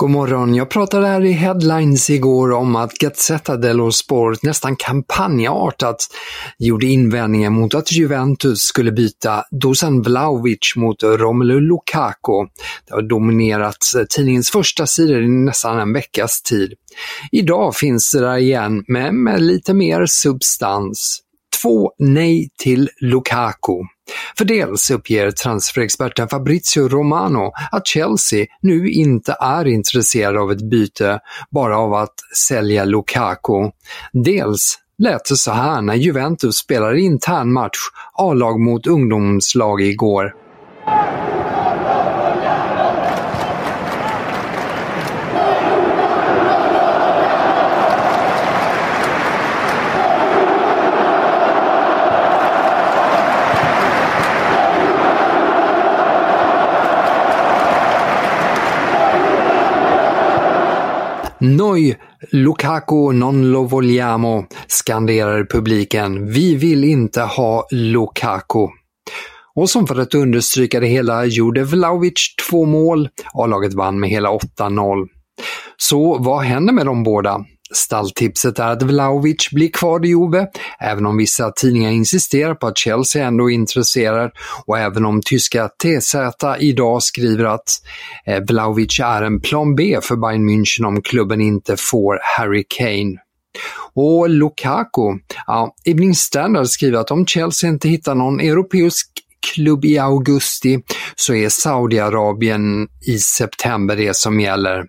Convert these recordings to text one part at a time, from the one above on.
God morgon, jag pratade här i Headlines igår om att Gazzetta dello Sport nästan kampanjartat gjorde invändningar mot att Juventus skulle byta Dusan Vlahovic mot Romelu Lukaku. Det har dominerat tidningens första sidor i nästan en veckas tid. Idag finns det där igen, men med lite mer substans. Två nej till Lukaku. För dels uppger transferexperten Fabrizio Romano att Chelsea nu inte är intresserade av ett byte bara av att sälja Lukaku. Dels lät det så här när Juventus spelade intern match A-lag mot ungdomslag igår. Noi Lukaku non lo vogliamo, skanderar publiken. Vi vill inte ha Lukaku. Och som för att understryka det hela gjorde Vlahovic två mål. A-laget vann med hela 8-0. Så vad händer med de båda? Stalltipset är att Vlahovic blir kvar i Juve, även om vissa tidningar insisterar på att Chelsea ändå är intresserad och även om tyska TZ idag skriver att eh, Vlahovic är en plan B för Bayern München om klubben inte får Harry Kane. Och Lukaku, ja, Evening Standard skriver att om Chelsea inte hittar någon europeisk klubb i augusti så är Saudiarabien i september det som gäller.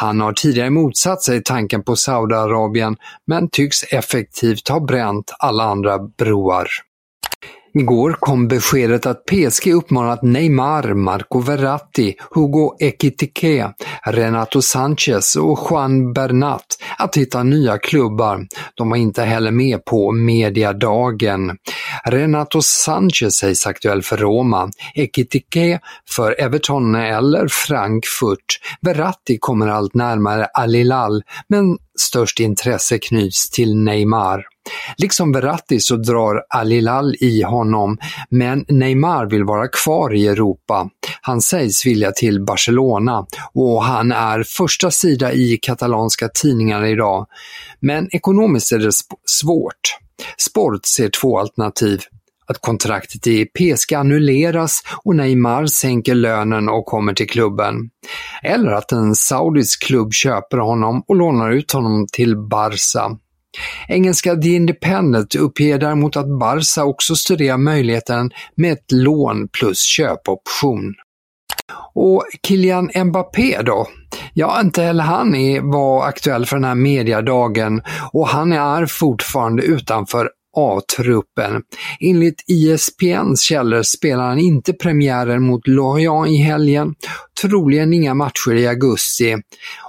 Han har tidigare motsatt sig tanken på Saudiarabien men tycks effektivt ha bränt alla andra broar. Igår kom beskedet att PSG uppmanat Neymar, Marco Verratti, Hugo Ekitike, Renato Sanchez och Juan Bernat att hitta nya klubbar. De var inte heller med på mediadagen. Renato Sanchez sägs aktuell för Roma, Ekitike för Everton eller Frankfurt. Verratti kommer allt närmare Al Hilal, men störst intresse knyts till Neymar. Liksom Verratti så drar Alilal i honom, men Neymar vill vara kvar i Europa. Han sägs vilja till Barcelona och han är första sida i katalanska tidningar idag. Men ekonomiskt är det svårt. Sport ser två alternativ att kontraktet i PSG annulleras och Neymar sänker lönen och kommer till klubben. Eller att en saudisk klubb köper honom och lånar ut honom till Barca. Engelska The Independent uppger däremot att Barca också studerar möjligheten med ett lån plus köpoption. Och Kylian Mbappé då? Ja, inte heller han är, var aktuell för den här mediadagen och han är fortfarande utanför A-truppen. Enligt ISPNs källor spelar han inte premiären mot Lorient i helgen, troligen inga matcher i augusti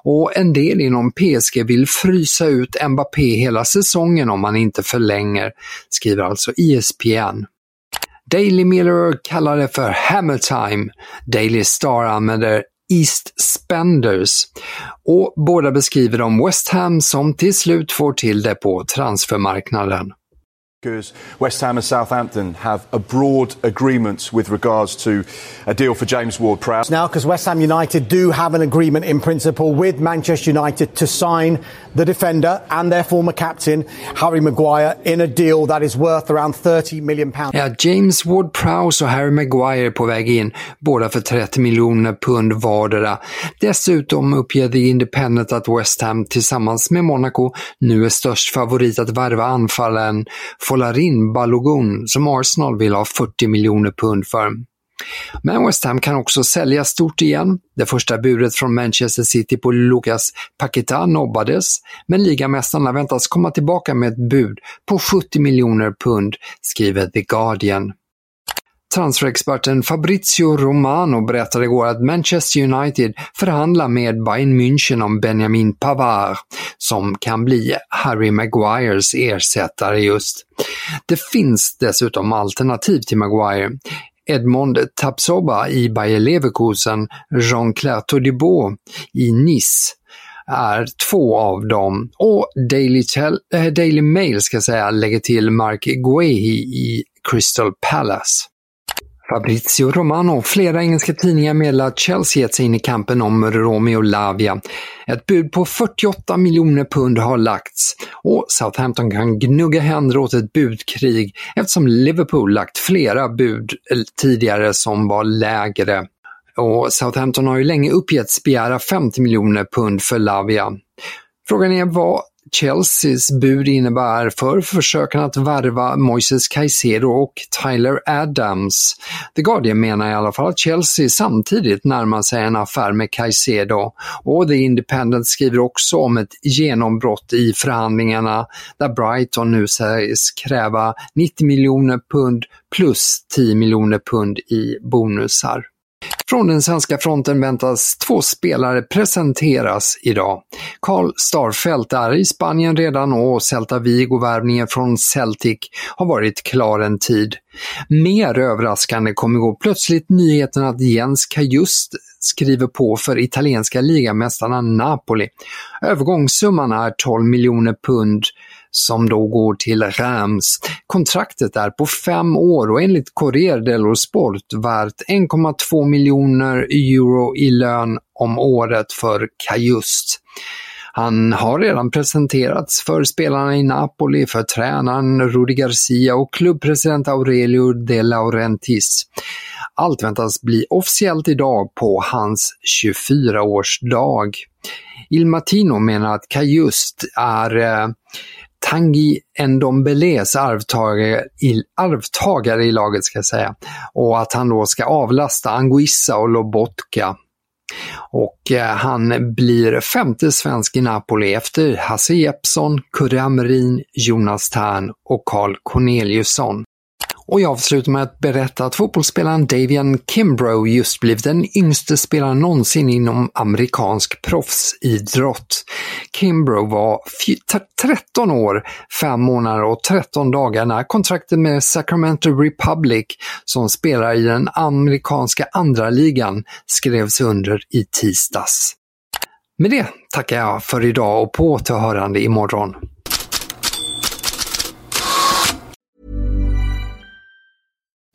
och en del inom PSG vill frysa ut Mbappé hela säsongen om han inte förlänger, skriver alltså ISPN. Daily Miller kallar det för Hammer Time. Daily Star använder East Spenders och båda beskriver de West Ham som till slut får till det på transfermarknaden. Because West Ham and Southampton have a broad agreement with regards to a deal for James Ward-Prowse. Now, because West Ham United do have an agreement in principle with Manchester United to sign the defender and their former captain, Harry Maguire, in a deal that is worth around 30 million pounds. Ja, James Ward-Prowse och Harry Maguire på väg in, båda för 30 miljoner pund vardera. Dessutom uppger The Independent att West Ham tillsammans med Monaco nu är störst favorit att värva anfallen Folarin Balogun som Arsenal vill ha 40 miljoner pund för. Men West Ham kan också sälja stort igen. Det första budet från Manchester City på Lucas Paqueta nobbades, men ligamästarna väntas komma tillbaka med ett bud på 70 miljoner pund, skriver The Guardian. Transferexperten Fabrizio Romano berättade igår att Manchester United förhandlar med Bayern München om Benjamin Pavard, som kan bli Harry Maguires ersättare just. Det finns dessutom alternativ till Maguire. Edmond Tapsoba i Bayer Leverkusen, Jean-Claire Todibo i Nice är två av dem och Daily, äh, Daily Mail ska säga lägger till Mark Guehi i Crystal Palace. Fabrizio Romano. Flera engelska tidningar meddelar att Chelsea gett sig in i kampen om Romeo Lavia. Ett bud på 48 miljoner pund har lagts och Southampton kan gnugga händer åt ett budkrig eftersom Liverpool lagt flera bud eh, tidigare som var lägre. Och Southampton har ju länge uppgetts begära 50 miljoner pund för Lavia. Frågan är vad Chelseas bud innebär för försöken att värva Moises Caicedo och Tyler Adams. The Guardian menar i alla fall att Chelsea samtidigt närmar sig en affär med Caicedo och The Independent skriver också om ett genombrott i förhandlingarna där Brighton nu sägs kräva 90 miljoner pund plus 10 miljoner pund i bonusar. Från den svenska fronten väntas två spelare presenteras idag. Karl Starfelt är i Spanien redan och Celta Vigo-värvningen från Celtic har varit klar en tid. Mer överraskande kom igår plötsligt nyheten att Jens Kajust skriver på för italienska ligamästarna Napoli. Övergångssumman är 12 miljoner pund som då går till Rams. Kontraktet är på fem år och enligt Corriere dello Sport värt 1,2 miljoner euro i lön om året för Kajust. Han har redan presenterats för spelarna i Napoli, för tränaren Rudi Garcia och klubbpresident Aurelio De Laurentiis. Allt väntas bli officiellt idag på hans 24-årsdag. Il Matino menar att Kajust är eh, Tanguy Ndombeles arvtagare i, arvtagare i laget ska jag säga. Och att han då ska avlasta Anguissa och Lobotka. Och eh, han blir femte svensk i Napoli efter Hasse Jeppsson, Kurre Amrin, Jonas Tern och Carl Corneliusson. Och jag avslutar med att berätta att fotbollsspelaren Davian Kimbrough just blivit den yngste spelaren någonsin inom amerikansk proffsidrott. Kimbrough var 13 år, 5 månader och 13 dagar när kontraktet med Sacramento Republic, som spelar i den amerikanska andra ligan, skrevs under i tisdags. Med det tackar jag för idag och på återhörande imorgon.